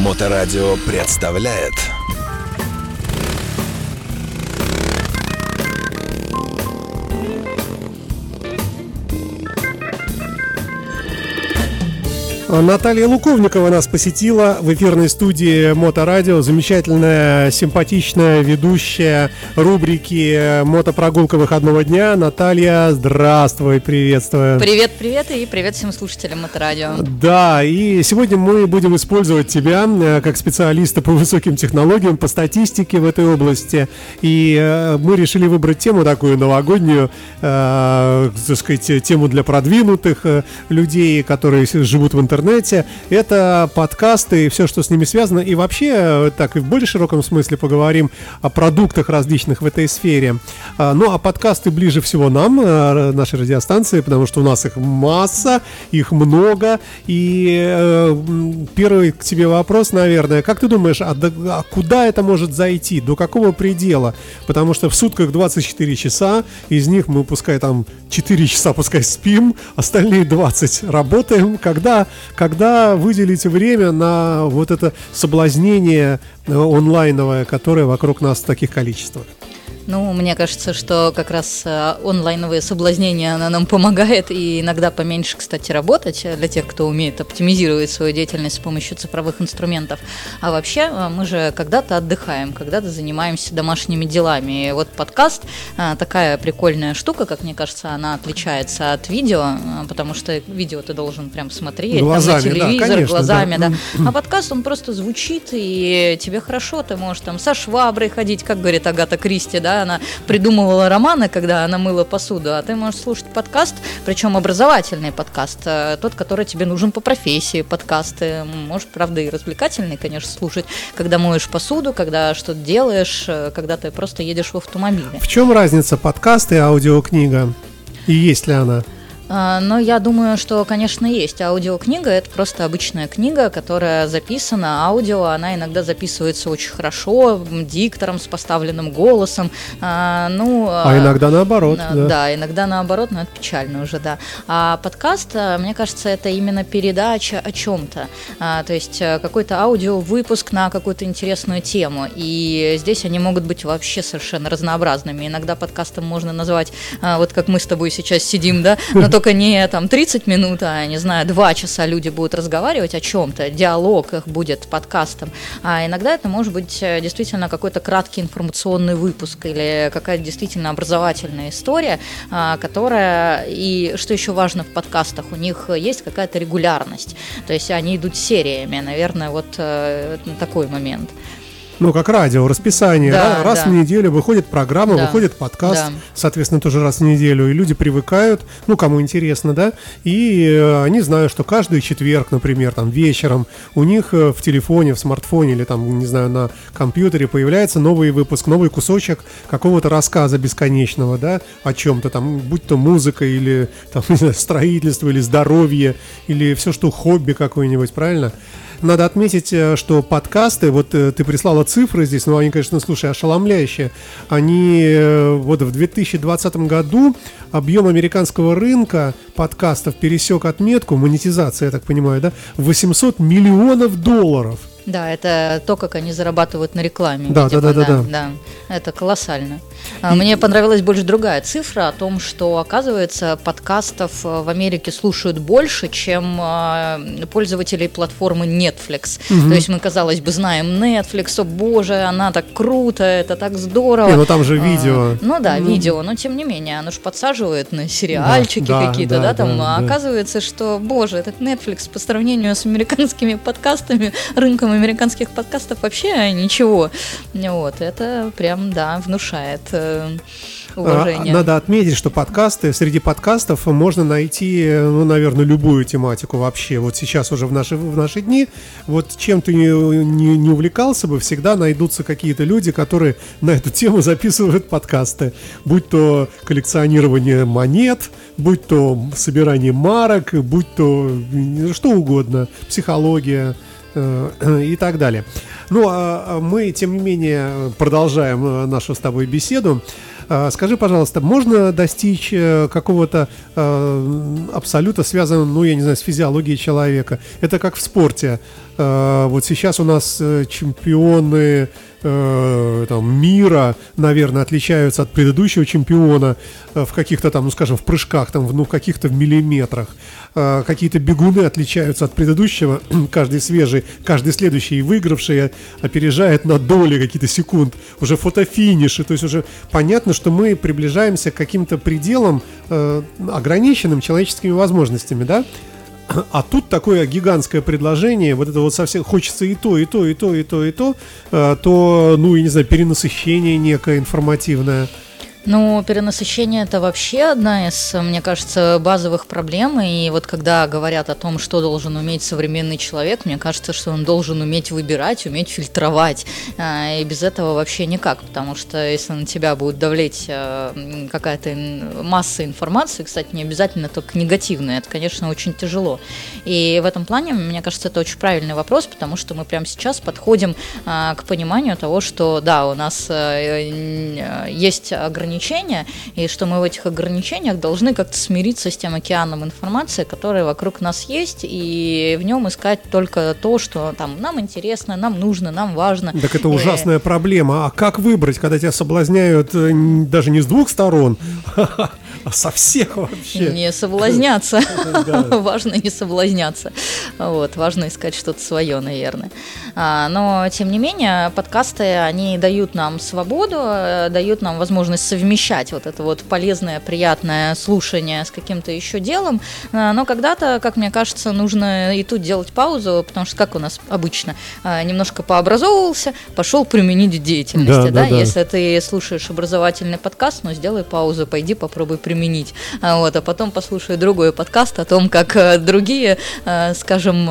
Моторадио представляет Наталья Луковникова нас посетила в эфирной студии Моторадио. Замечательная, симпатичная ведущая рубрики «Мотопрогулка выходного дня». Наталья, здравствуй, приветствую. Привет, привет и привет всем слушателям Моторадио. Да, и сегодня мы будем использовать тебя э, как специалиста по высоким технологиям, по статистике в этой области. И э, мы решили выбрать тему такую новогоднюю, э, так сказать, тему для продвинутых э, людей, которые живут в интернете интернете. Это подкасты и все, что с ними связано. И вообще, э, так и в более широком смысле поговорим о продуктах различных в этой сфере. А, ну, а подкасты ближе всего нам, э, нашей радиостанции, потому что у нас их масса, их много. И э, первый к тебе вопрос, наверное, как ты думаешь, а, а куда это может зайти, до какого предела? Потому что в сутках 24 часа, из них мы пускай там 4 часа пускай спим, остальные 20 работаем. Когда когда выделите время на вот это соблазнение э, онлайновое, которое вокруг нас в таких количествах? Ну, мне кажется, что как раз э, онлайновые соблазнения, она нам помогает, и иногда поменьше, кстати, работать для тех, кто умеет оптимизировать свою деятельность с помощью цифровых инструментов. А вообще, э, мы же когда-то отдыхаем, когда-то занимаемся домашними делами. И вот подкаст э, такая прикольная штука, как мне кажется, она отличается от видео, потому что видео ты должен прям смотреть глазами, там, на телевизор, да, конечно, глазами, да. да. А подкаст, он просто звучит, и тебе хорошо, ты можешь там со шваброй ходить, как говорит Агата Кристи, да, она придумывала романы, когда она мыла посуду, а ты можешь слушать подкаст, причем образовательный подкаст, э, тот, который тебе нужен по профессии, подкасты, может, правда, и развлекательный, конечно, слушать, когда моешь посуду, когда что-то делаешь, э, когда ты просто едешь в автомобиле. В чем разница подкаст и аудиокнига? И есть ли она? А, но я думаю, что, конечно, есть. Аудиокнига – это просто обычная книга, которая записана, аудио, она иногда записывается очень хорошо, диктором с поставленным голосом. А, ну, а иногда наоборот. Да. да, иногда наоборот, но это печально уже, да. А подкаст, мне кажется, это именно передача о чем-то. То есть э, какой-то аудиовыпуск на какую-то интересную тему. И здесь они могут быть вообще совершенно разнообразными. Иногда подкастом можно назвать, вот как мы с тобой сейчас сидим, да, но только не там 30 минут, а, не знаю, 2 часа люди будут разговаривать о чем-то, диалог их будет подкастом, а иногда это может быть э, действительно какой-то краткий информационный выпуск или какая-то действительно образовательная история, а, которая, и что еще важно в подкастах, у них есть какая-то регулярность, то есть они идут сериями, наверное, вот э, такой момент. Ну, как радио, расписание. Да, раз да. в неделю выходит программа, да. выходит подкаст, да. соответственно, тоже раз в неделю. И люди привыкают, ну, кому интересно, да, и э, они знают, что каждый четверг, например, там, вечером у них э, в телефоне, в смартфоне или там, не знаю, на компьютере появляется новый выпуск, новый кусочек какого-то рассказа бесконечного, да, о чем-то там, будь то музыка или там, не знаю, строительство или здоровье или все, что хобби какое-нибудь, правильно? Надо отметить, э, что подкасты, вот э, ты прислала цифры здесь, но они, конечно, слушай, ошеломляющие. Они э, вот в 2020 году объем американского рынка подкастов пересек отметку, монетизация, я так понимаю, да, 800 миллионов долларов. Да, это то, как они зарабатывают на рекламе. Да, да, да, да, да, да. Это колоссально. А, мне понравилась больше другая цифра о том, что, оказывается, подкастов э, в Америке слушают больше, чем а, пользователей платформы Netflix. Угу. То есть мы, казалось бы, знаем Netflix, о боже, она так круто, это так здорово. Не, ну там же видео. А, ну да, ну. видео, но тем не менее, оно же подсаживает на сериальчики да, какие-то, да, да, там. Да, а да. оказывается, что, боже, этот Netflix по сравнению с американскими подкастами, рынком американских подкастов вообще ничего. Вот, это прям, да, внушает э, уважение. Надо отметить, что подкасты, среди подкастов можно найти, ну, наверное, любую тематику вообще. Вот сейчас уже в наши, в наши дни, вот чем ты не, не, не увлекался бы, всегда найдутся какие-то люди, которые на эту тему записывают подкасты. Будь то коллекционирование монет, будь то собирание марок, будь то что угодно, психология и так далее. Ну, а, а мы, тем не менее, продолжаем э, нашу с тобой беседу. А, скажи, пожалуйста, можно достичь э, какого-то э, абсолюта связанного, ну, я не знаю, с физиологией человека? Это как в спорте. Э, вот сейчас у нас э, чемпионы э, там, мира, наверное, отличаются от предыдущего чемпиона э, в каких-то там, ну скажем, в прыжках, там, ну, в каких-то в миллиметрах. Э, какие-то бегуны отличаются от предыдущего, каждый свежий, каждый следующий выигравший опережает на доли какие-то секунд. Уже фотофиниши, то есть уже понятно, что мы приближаемся к каким-то пределам, э, ограниченным человеческими возможностями, да? А тут такое гигантское предложение, вот это вот совсем хочется и то, и то, и то, и то, и то, э, то, ну, я не знаю, перенасыщение некое информативное. Ну, перенасыщение это вообще одна из, мне кажется, базовых проблем. И вот когда говорят о том, что должен уметь современный человек, мне кажется, что он должен уметь выбирать, уметь фильтровать. А, и без этого вообще никак. Потому что если на тебя будет давлеть а, какая-то масса информации, кстати, не обязательно только негативная, это, конечно, очень тяжело. И в этом плане, мне кажется, это очень правильный вопрос, потому что мы прямо сейчас подходим а, к пониманию того, что да, у нас есть ограничения ограничения, и что мы в этих ограничениях должны как-то смириться с тем океаном информации, который вокруг нас есть, и в нем искать только то, что там нам интересно, нам нужно, нам важно. Так это ужасная и... проблема. А как выбрать, когда тебя соблазняют э, даже не с двух сторон, а со всех вообще? Не соблазняться. Важно не соблазняться. Вот, важно искать что-то свое, наверное. А, но, тем не менее, подкасты, они дают нам свободу, э, дают нам возможность совмещать вот это вот полезное, приятное слушание с каким-то еще делом. А, но когда-то, как мне кажется, нужно и тут делать паузу, потому что как у нас обычно, а, немножко пообразовывался, пошел применить в деятельности. Да, да, да? Да. Если ты слушаешь образовательный подкаст, ну сделай паузу, пойди попробуй применить. Вот, а потом послушай другой подкаст о том, как э, другие, э, скажем,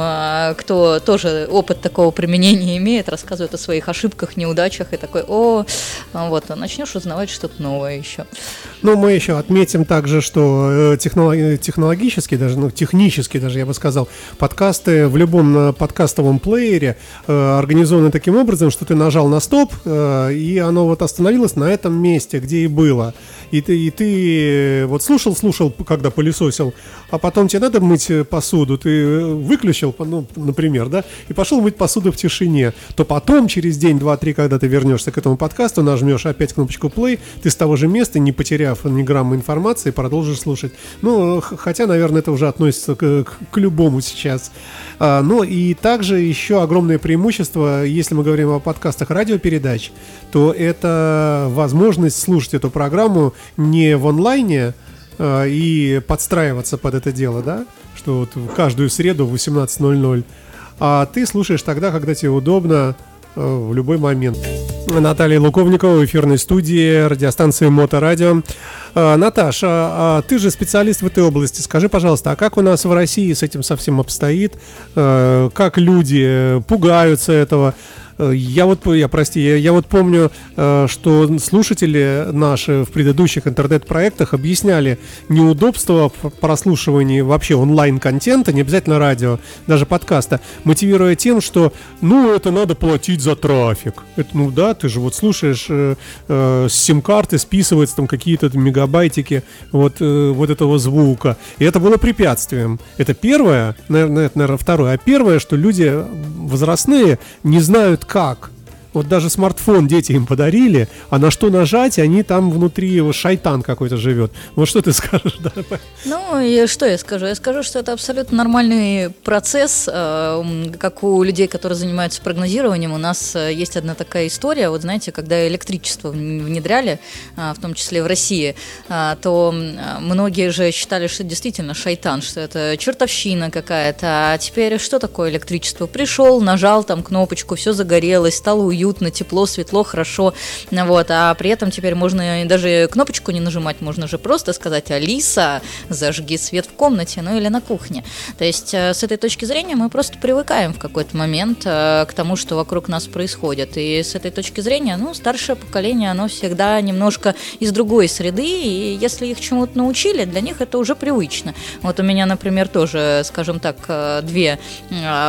кто тоже опыт такого применения применение имеет, рассказывает о своих ошибках, неудачах и такой, о, вот, а начнешь узнавать что-то новое еще. Ну, мы еще отметим также, что э, технологически, даже, ну, технически даже, я бы сказал, подкасты в любом э, подкастовом плеере э, организованы таким образом, что ты нажал на стоп, и оно вот остановилось на этом месте, где и было. И ты, и ты вот слушал, слушал, когда пылесосил, а потом тебе надо мыть посуду, ты выключил, ну, например, да, и пошел мыть посуду в тишине, то потом, через день, два, три, когда ты вернешься к этому подкасту, нажмешь опять кнопочку play, ты с того же места, не потеряв ни грамма информации, продолжишь слушать. Ну, хотя, наверное, это уже относится к, к, к любому сейчас. А, но и также еще огромное преимущество, если мы говорим о подкастах радиопередач, то это возможность слушать эту программу не в онлайне, а, и подстраиваться под это дело, да, что вот каждую среду в 18.00 а ты слушаешь тогда, когда тебе удобно, э, в любой момент. Наталья Луковникова в эфирной студии радиостанции Моторадио. А, Наташа, а ты же специалист в этой области. Скажи, пожалуйста, а как у нас в России с этим совсем обстоит? Как люди пугаются этого? Я вот, я прости, я, я вот помню, что слушатели наши в предыдущих интернет-проектах объясняли неудобства в прослушивании вообще онлайн-контента, не обязательно радио, даже подкаста, мотивируя тем, что, ну, это надо платить за трафик. Это, ну да, ты же вот слушаешь э, э, с сим-карты, списывается там какие-то мегабайтики вот, э, вот этого звука. И это было препятствием. Это первое, наверное, это, наверное, второе. А первое, что люди возрастные не знают, как вот даже смартфон дети им подарили, а на что нажать, они там внутри его шайтан какой-то живет. Вот что ты скажешь, да? Ну, и что я скажу? Я скажу, что это абсолютно нормальный процесс, э, как у людей, которые занимаются прогнозированием. У нас э, есть одна такая история, вот знаете, когда электричество внедряли, э, в том числе в России, то многие же считали, что действительно шайтан, что это чертовщина какая-то. А теперь что такое электричество? Пришел, нажал там кнопочку, все загорелось, стало уютно уютно, тепло, светло, хорошо. Вот, а при этом теперь можно даже кнопочку не нажимать, можно же просто сказать «Алиса, зажги свет в комнате», ну или на кухне. То есть э, с этой точки зрения мы просто привыкаем в какой-то момент э, к тому, что вокруг нас происходит. И с этой точки зрения, ну, старшее поколение, оно всегда немножко из другой среды, и если их чему-то научили, для них это уже привычно. Вот у меня, например, тоже, скажем так, э, две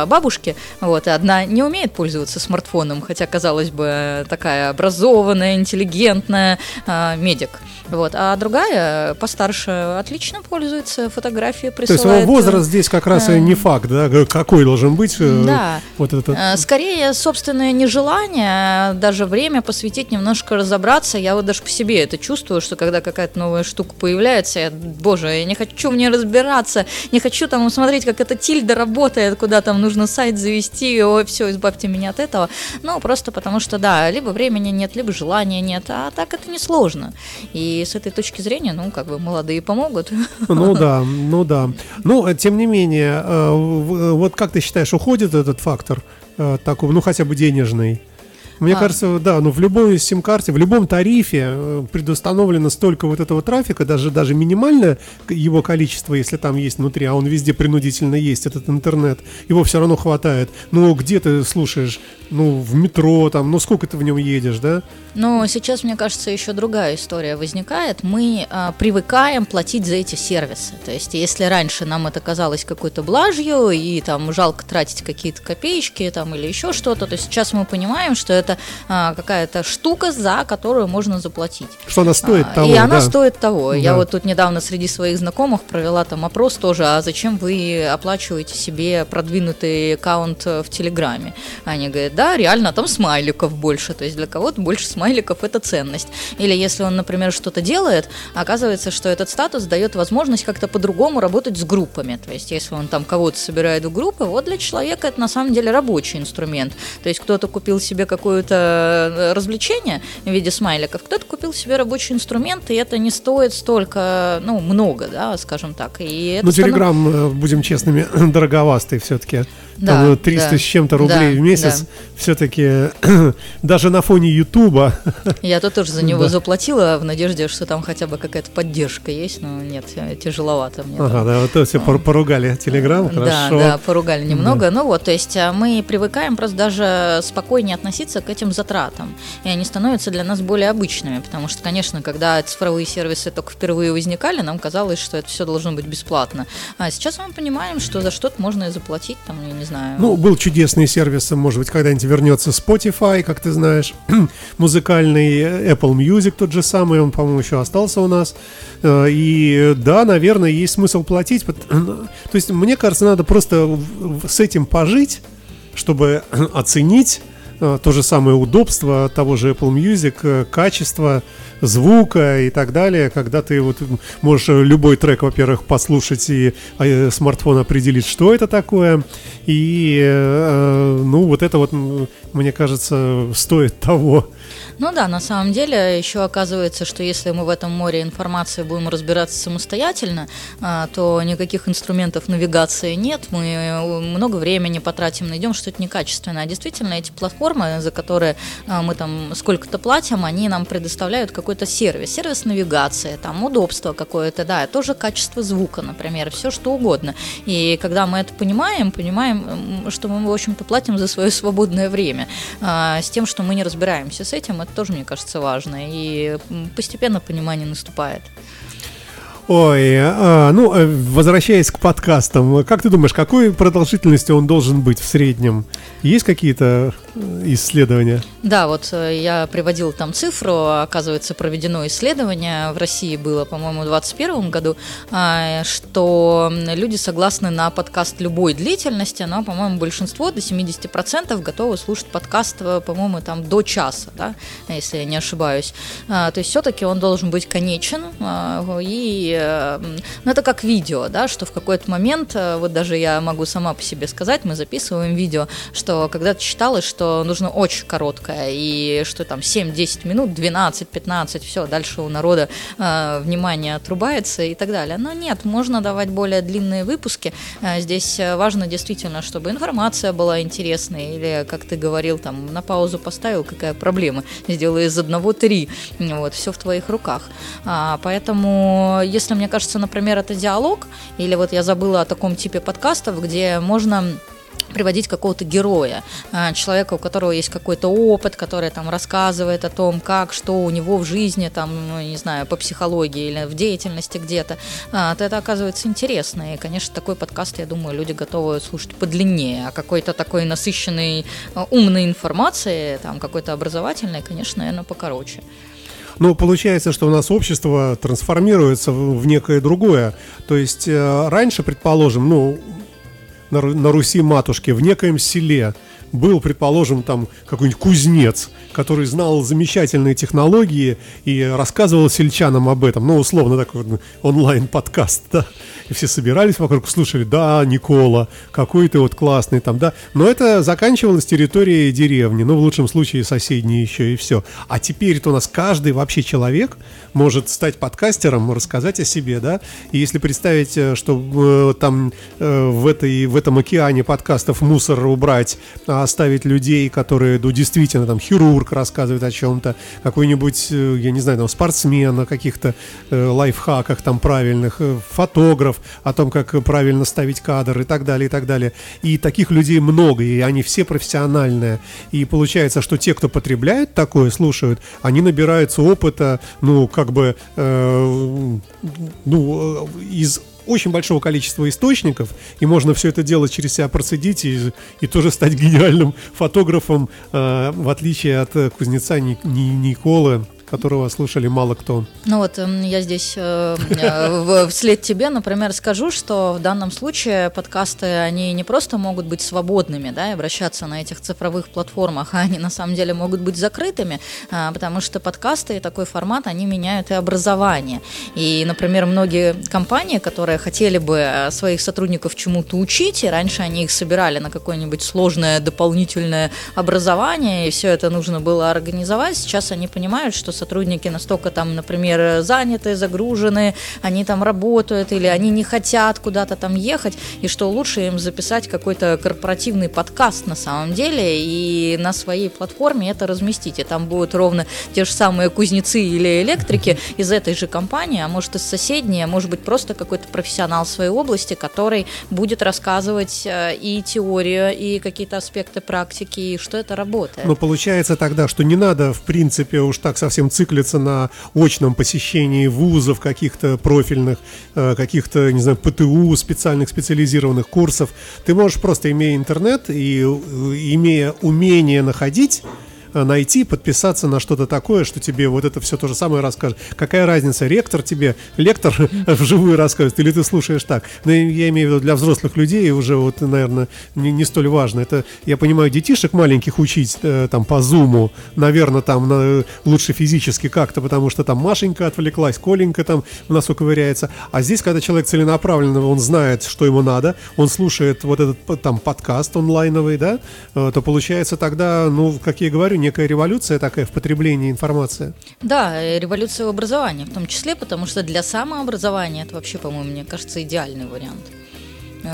бабушки, вот, одна не умеет пользоваться смартфоном, хотя, казалось казалось бы, такая образованная, интеллигентная э, медик. Вот. А другая, постарше, отлично пользуется, фотографии присылает. То есть возраст здесь как раз и не факт, да, какой должен быть. Да. Вот этот. Скорее, собственное нежелание, даже время посвятить, немножко разобраться. Я вот даже по себе это чувствую, что когда какая-то новая штука появляется, я, боже, я не хочу мне разбираться, не хочу там смотреть, как эта тильда работает, куда там нужно сайт завести, ой, все, избавьте меня от этого. Ну, просто потому что, да, либо времени нет, либо желания нет, а так это несложно. И с этой точки зрения, ну, как бы молодые помогут. Ну да, ну да. Ну, тем не менее, э, вот как ты считаешь, уходит этот фактор э, такой, ну, хотя бы денежный? Мне а. кажется, да, ну в любой сим-карте, в любом тарифе э, предустановлено столько вот этого трафика, даже, даже минимальное его количество, если там есть внутри, а он везде принудительно есть, этот интернет, его все равно хватает. Ну, где ты слушаешь? Ну, в метро там, ну сколько ты в нем едешь, да? Но сейчас, мне кажется, еще другая история возникает. Мы а, привыкаем платить за эти сервисы. То есть, если раньше нам это казалось какой-то блажью, и там жалко тратить какие-то копеечки там, или еще что-то, то сейчас мы понимаем, что это а, какая-то штука, за которую можно заплатить. Что она стоит а, того. И она да. стоит того. Да. Я вот тут недавно среди своих знакомых провела там опрос тоже, а зачем вы оплачиваете себе продвинутый аккаунт в Телеграме? Они говорят, да, реально, там смайликов больше. То есть для кого-то больше смайликов это ценность. Или если он, например, что-то делает, оказывается, что этот статус дает возможность как-то по-другому работать с группами. То есть если он там кого-то собирает в группы, вот для человека это на самом деле рабочий инструмент. То есть кто-то купил себе какое-то э, развлечение в виде смайликов, кто-то купил себе рабочий инструмент, и это не стоит столько, ну, много, да, скажем так. И ну, Телеграм, станов... будем честными, дороговастый все-таки да, 300 да, с чем-то рублей да, в месяц, да. все-таки даже на фоне Ютуба. Я то тоже за него да. заплатила в надежде, что там хотя бы какая-то поддержка есть, но нет, тяжеловато мне. Ага, там. да, вот все поругали Телеграм, хорошо. Да, да, поругали немного. Да. Ну вот, то есть а, мы привыкаем просто даже спокойнее относиться к этим затратам, и они становятся для нас более обычными, потому что, конечно, когда цифровые сервисы только впервые возникали, нам казалось, что это все должно быть бесплатно. А сейчас мы понимаем, что за что-то можно и заплатить, там, я не знаю. Ну, был чудесный сервис, может быть, когда-нибудь вернется Spotify, как ты знаешь, музыкальный Apple Music тот же самый, он, по-моему, еще остался у нас. Э, и да, наверное, есть смысл платить. То есть, мне кажется, надо просто с этим пожить, чтобы оценить э, то же самое удобство того же Apple Music, э, качество звука и так далее, когда ты вот можешь любой трек, во-первых, послушать и э, смартфон определить, что это такое, и э, ну вот это вот, мне кажется, стоит того. Ну да, на самом деле еще оказывается, что если мы в этом море информации будем разбираться самостоятельно, а, то никаких инструментов навигации нет, мы э, много времени потратим, найдем что-то некачественное. А действительно, эти платформы, за которые а, мы там сколько-то платим, они нам предоставляют какой-то сервис, сервис навигации, там удобство какое-то, да, тоже качество звука, например, все что угодно. И когда мы это понимаем, понимаем, что мы, в общем-то, платим за свое свободное время, а, с тем, что мы не разбираемся с этим, это тоже, мне кажется, важно. И постепенно понимание наступает. Ой, а, ну, э, возвращаясь к подкастам, как ты думаешь, какой продолжительности он должен быть в среднем? Есть какие-то исследования? Да, вот э, я приводил там цифру, оказывается, проведено исследование в России было, по-моему, в 2021 году, а, что люди согласны на подкаст любой длительности, но, по-моему, большинство, до 70% готовы слушать подкаст, э, по-моему, там до часа, да, если я не ошибаюсь. А, то есть все-таки он должен быть конечен, а, и ну, это как видео, да, что в какой-то момент, э, вот даже я могу сама по себе сказать, мы записываем видео, что когда-то считалось, что что нужно очень короткое, и что там 7-10 минут, 12-15, все, дальше у народа э, внимание отрубается и так далее. Но нет, можно давать более длинные выпуски. Э, здесь важно действительно, чтобы информация была интересной, или, как ты говорил, там, на паузу поставил, какая проблема, сделай из одного три, вот, все в твоих руках. А, поэтому, если мне кажется, например, это диалог, или вот я забыла о таком типе подкастов, где можно приводить какого-то героя, а, человека, у которого есть какой-то опыт, который там рассказывает о том, как, что у него в жизни, там, ну, не знаю, по психологии или в деятельности где-то, а, то это оказывается интересно. И, конечно, такой подкаст, я думаю, люди готовы слушать подлиннее, а какой-то такой насыщенный а, умной информацией, там, какой-то образовательной, конечно, наверное, покороче. Ну, получается, что у нас общество трансформируется в некое другое. То есть э, раньше, предположим, ну, на, на Руси матушке, в некоем селе, был, предположим, там какой-нибудь кузнец, который знал замечательные технологии и рассказывал сельчанам об этом. Ну, условно, такой онлайн-подкаст, да. И все собирались вокруг, слушали, да, Никола, какой ты вот классный там, да. Но это заканчивалось территорией деревни, ну, в лучшем случае соседней еще и все. А теперь-то у нас каждый вообще человек может стать подкастером, рассказать о себе, да. И если представить, э, что э, там э, в, этой, в этом океане подкастов мусор убрать, а оставить людей, которые, ну, действительно, там, хирург рассказывает о чем-то, какой-нибудь, э, я не знаю, там, спортсмен о каких-то э, лайфхаках там правильных, э, фотограф, о том, как правильно ставить кадр и так далее, и так далее. И таких людей много, и они все профессиональные. И получается, что те, кто потребляет такое, слушают, они набираются опыта, ну, как бы, э, ну, из очень большого количества источников, и можно все это делать через себя процедить и, и тоже стать гениальным фотографом, э, в отличие от кузнеца Николы, которого слушали мало кто. Ну вот я здесь э, э, вслед тебе, например, скажу, что в данном случае подкасты, они не просто могут быть свободными, да, и обращаться на этих цифровых платформах, а они на самом деле могут быть закрытыми, а, потому что подкасты и такой формат, они меняют и образование. И, например, многие компании, которые хотели бы э, своих сотрудников чему-то учить, и раньше они их собирали на какое-нибудь сложное дополнительное образование, и все это нужно было организовать, сейчас они понимают, что сотрудники настолько там, например, заняты, загружены, они там работают или они не хотят куда-то там ехать, и что лучше им записать какой-то корпоративный подкаст на самом деле и на своей платформе это разместить. И там будут ровно те же самые кузнецы или электрики из этой же компании, а может из соседней, а может быть просто какой-то профессионал своей области, который будет рассказывать э, и теорию, и какие-то аспекты практики, и что это работает. Но получается тогда, что не надо, в принципе, уж так совсем циклиться на очном посещении вузов каких-то профильных, э, каких-то, не знаю, ПТУ, специальных специализированных курсов. Ты можешь просто, имея интернет и э, имея умение находить найти, подписаться на что-то такое, что тебе вот это все то же самое расскажет. Какая разница, ректор тебе, лектор вживую расскажет, или ты слушаешь так? Но ну, я имею в виду для взрослых людей уже вот, наверное, не, не столь важно. Это, я понимаю, детишек маленьких учить э, там по зуму, наверное, там на, лучше физически как-то, потому что там Машенька отвлеклась, Коленька там в носу ковыряется. А здесь, когда человек целенаправленно, он знает, что ему надо, он слушает вот этот там подкаст онлайновый, да, э, то получается тогда, ну, как я и говорю, некая революция такая в потреблении информации. Да, революция в образовании в том числе, потому что для самообразования это вообще, по-моему, мне кажется, идеальный вариант.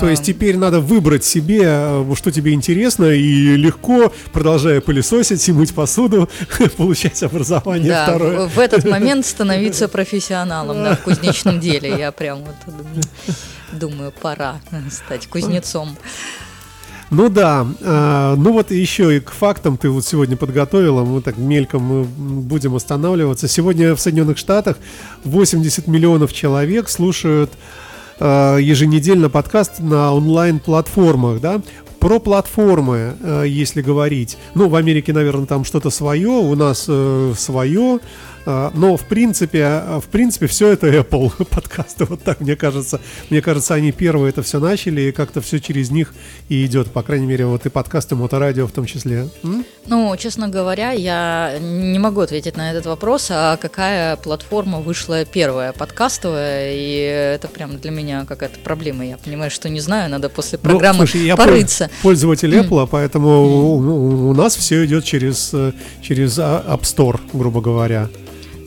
То есть теперь надо выбрать себе, э, что тебе интересно, и легко, продолжая пылесосить и мыть посуду, получать образование да, второе. В этот момент становиться профессионалом да, в кузнечном деле. Я прям вот думаю, пора стать кузнецом. Ну да, э, ну вот еще и к фактам ты вот сегодня подготовила, мы так мельком будем останавливаться. Сегодня в Соединенных Штатах 80 миллионов человек слушают э, еженедельно подкаст на онлайн-платформах, да, про платформы, э, если говорить, ну, в Америке, наверное, там что-то свое, у нас э, свое, а, но в принципе, а, в принципе, все это Apple подкасты. Вот так, мне кажется. Мне кажется, они первые это все начали, и как-то все через них и идет. По крайней мере, вот и подкасты, моторадио в том числе. М? Ну, честно говоря, я не могу ответить на этот вопрос, а какая платформа вышла первая, подкастовая, и это прям для меня какая-то проблема. Я понимаю, что не знаю, надо после ну, программы ну, слушай, я порыться. пользователь Apple, mm. поэтому mm. У, у нас все идет через, э, через App Store, грубо говоря.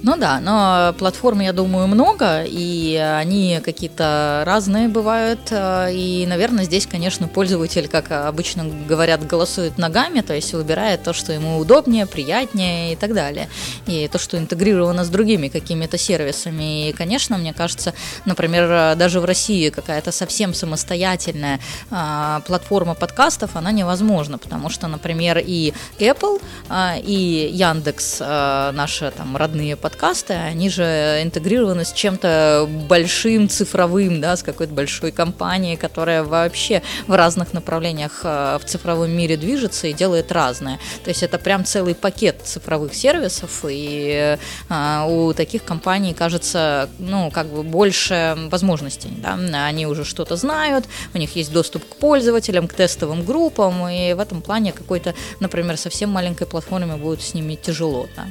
Ну да, но платформ, я думаю, много, и они какие-то разные бывают. Э, и, наверное, здесь, конечно, пользователь, как обычно говорят, голосует ногами, то есть выбирает то, что ему удобнее, приятнее и так далее. И то, что интегрировано с другими какими-то сервисами. И, конечно, мне кажется, например, даже в России какая-то совсем самостоятельная а, платформа подкастов, она невозможна, потому что, например, и Apple, а, и Яндекс, наши там родные подкасты, подкасты, они же интегрированы с чем-то большим, цифровым, да, с какой-то большой компанией, которая вообще в разных направлениях э, в цифровом мире движется и делает разное. То есть это прям целый пакет цифровых сервисов, и а, у таких компаний, кажется, ну, как бы больше возможностей, да, они уже что-то знают, у них есть доступ к пользователям, к тестовым группам, и в этом плане какой-то, например, совсем маленькой платформе будет с ними тяжело, да.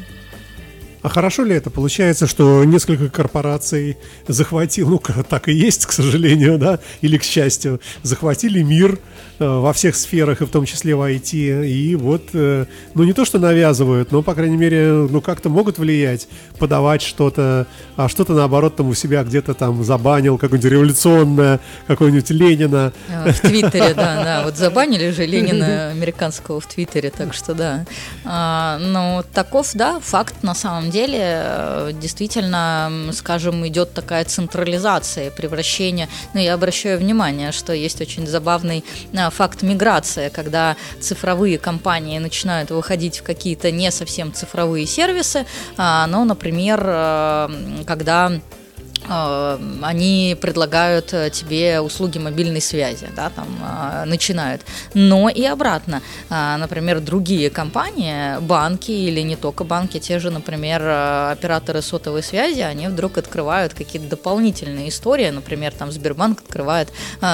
А хорошо ли это? Получается, что несколько корпораций захватил, ну, так и есть, к сожалению, да, или к счастью, захватили мир, Э, во всех сферах, и в том числе в IT. И вот, э, ну не то, что навязывают, но, по крайней мере, ну как-то могут влиять, подавать что-то, а что-то, наоборот, там у себя где-то там забанил, какое-нибудь революционное, какое-нибудь Ленина. А, в Твиттере, да, да. Вот забанили же Ленина американского в Твиттере, так что да. А, ну, таков, да, факт на самом деле. Э, действительно, скажем, идет такая централизация, превращение. Ну, я обращаю внимание, что есть очень забавный факт миграции, когда цифровые компании начинают выходить в какие-то не совсем цифровые сервисы, а, но, например, э, когда Э, они предлагают э, тебе услуги мобильной связи, да, там э, начинают. Но и обратно. Например, другие компании, банки или не только банки, те же, например, операторы сотовой связи, они вдруг открывают какие-то дополнительные истории. Например, там Сбербанк открывает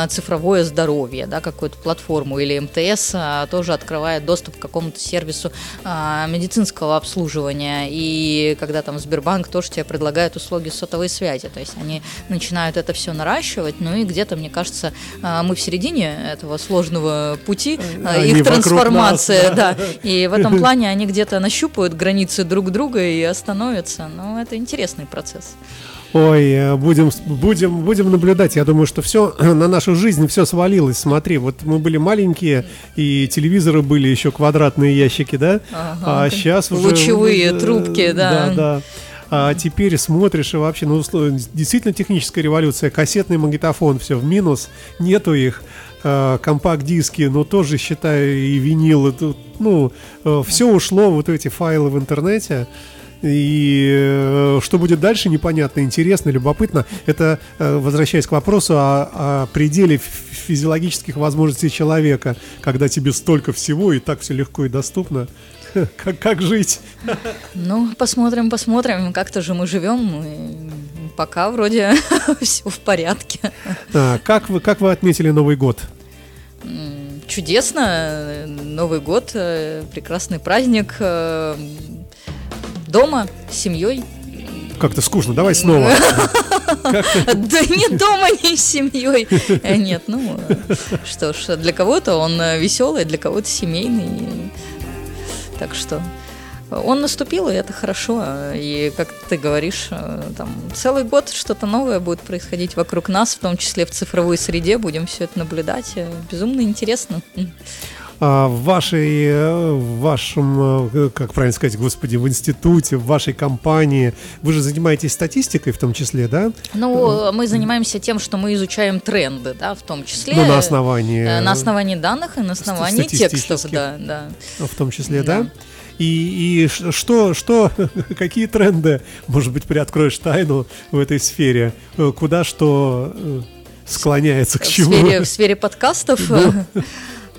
цифровое здоровье, да, какую-то платформу, или МТС тоже открывает доступ к какому-то сервису медицинского обслуживания. И когда там Сбербанк тоже тебе предлагает услуги сотовой связи. То есть они начинают это все наращивать, ну и где-то, мне кажется, а, мы в середине этого сложного пути, а, они их трансформация, нас, да. да. И в этом плане они где-то нащупают границы друг друга и остановятся. Ну, это интересный процесс. Ой, э, будем, будем, будем наблюдать. Я думаю, что все на нашу жизнь все свалилось. Смотри, вот мы были маленькие, и телевизоры были еще квадратные ящики, да? Ага, а сейчас уже... Лучевые э, трубки, да. Да, да. А теперь смотришь и вообще, ну, действительно техническая революция. Кассетный магнитофон, все в минус, нету их. А, компакт-диски, но тоже, считаю, и винил, ну, э, все ушло, вот эти файлы в интернете. И э, что будет дальше, непонятно, интересно, любопытно. Это, э, возвращаясь к вопросу о, о пределе физиологических возможностей человека, когда тебе столько всего и так все легко и доступно. Как, как жить? Ну, посмотрим, посмотрим. Как-то же мы живем. И пока вроде все в порядке. А, как, вы, как вы отметили Новый год? Чудесно. Новый год, э, прекрасный праздник. Э, дома, с семьей. Как-то скучно, давай снова. Да не дома, не с семьей. Э, нет, ну что ж, для кого-то он веселый, для кого-то семейный. Так что он наступил, и это хорошо. И, как ты говоришь, э, там целый год что-то новое будет происходить вокруг нас, в том числе в цифровой среде. Будем все это наблюдать. Э, безумно интересно. А в вашей, э, в вашем, как правильно сказать, господи, в институте, в вашей компании, вы же занимаетесь статистикой в том числе, да? Ну, мы занимаемся тем, что мы изучаем тренды, да, в том числе. Ну, на основании... На основании данных и на основании текстов, да, да. В том числе, да? да? И, и что, что, какие тренды, может быть, приоткроешь тайну в этой сфере? Куда что э, склоняется, к чему? В сфере, в сфере подкастов? Ну,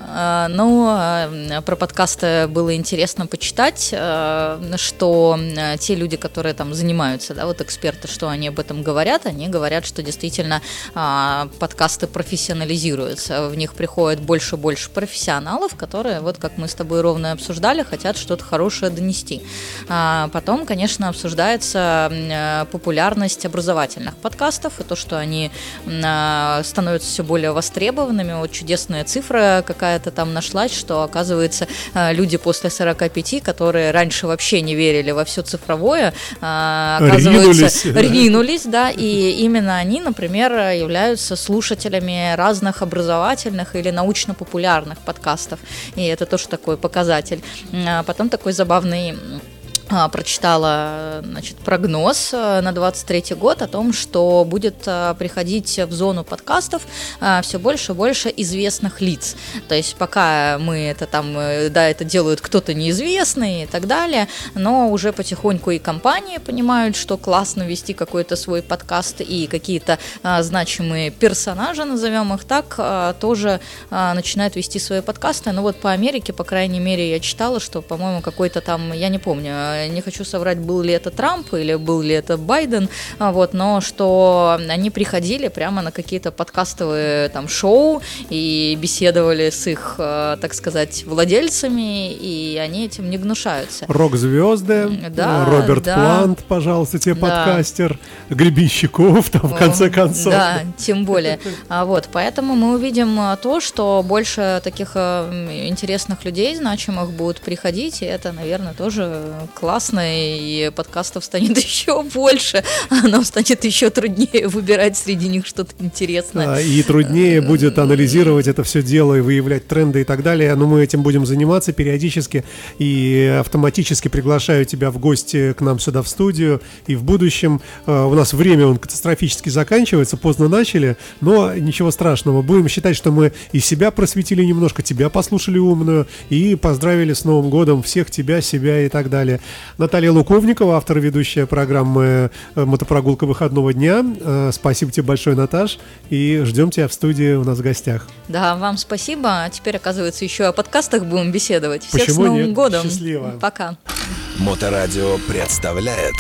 а, про подкасты было интересно почитать, а, что те люди, которые там занимаются, да, вот эксперты, что они об этом говорят, они говорят, что действительно подкасты профессионализируются, в них приходит больше и больше профессионалов, которые, вот как мы с тобой ровно обсуждали, хотят что-то хорошее донести. Потом, конечно, обсуждается популярность образовательных подкастов и то, что они становятся все более востребованными. Вот чудесная цифра какая какая-то там нашлась, что, оказывается, э, люди после 45, которые раньше вообще не верили во все цифровое, э, оказывается, ринулись, ринулись да, и именно они, например, являются слушателями разных образовательных или научно-популярных подкастов, и это тоже такой показатель. А потом такой забавный прочитала значит, прогноз э, на 23 год о том, что будет э, приходить в зону подкастов э, все больше и больше известных лиц. То есть пока мы это там, да, это делают кто-то неизвестный и так далее, но уже потихоньку и компании понимают, что классно вести какой-то свой подкаст и какие-то значимые персонажи, назовем их так, тоже начинают вести свои подкасты. Но вот по Америке, по крайней мере, я читала, что, по-моему, какой-то там, я не помню, не хочу соврать, был ли это Трамп или был ли это Байден, а, вот, но что они приходили прямо на какие-то подкастовые там шоу и беседовали с их, а, так сказать, владельцами, и они этим не гнушаются. Рок-звезды, да, Роберт да. Плант, пожалуйста, тебе да. подкастер, Гребенщиков, там, в конце концов. Да, тем более. А вот, поэтому мы увидим то, что больше таких интересных людей, значимых, будут приходить, и это, наверное, тоже классно классно, и подкастов станет еще больше, а нам станет еще труднее выбирать среди них что-то интересное. И труднее будет анализировать это все дело и выявлять тренды и так далее. Но мы этим будем заниматься периодически и автоматически приглашаю тебя в гости к нам сюда в студию. И в будущем э, у нас время он катастрофически заканчивается, поздно начали, но ничего страшного. Будем считать, что мы и себя просветили немножко, тебя послушали умную и поздравили с Новым годом всех тебя, себя и так далее. Наталья Луковникова, автор ведущая программы э, «Мотопрогулка выходного дня». Э, спасибо тебе большое, Наташ, и ждем тебя в студии у нас в гостях. Да, вам спасибо. А теперь, оказывается, еще о подкастах будем беседовать. Всех Почему с Новым нет? годом. Счастливо. Пока. Моторадио представляет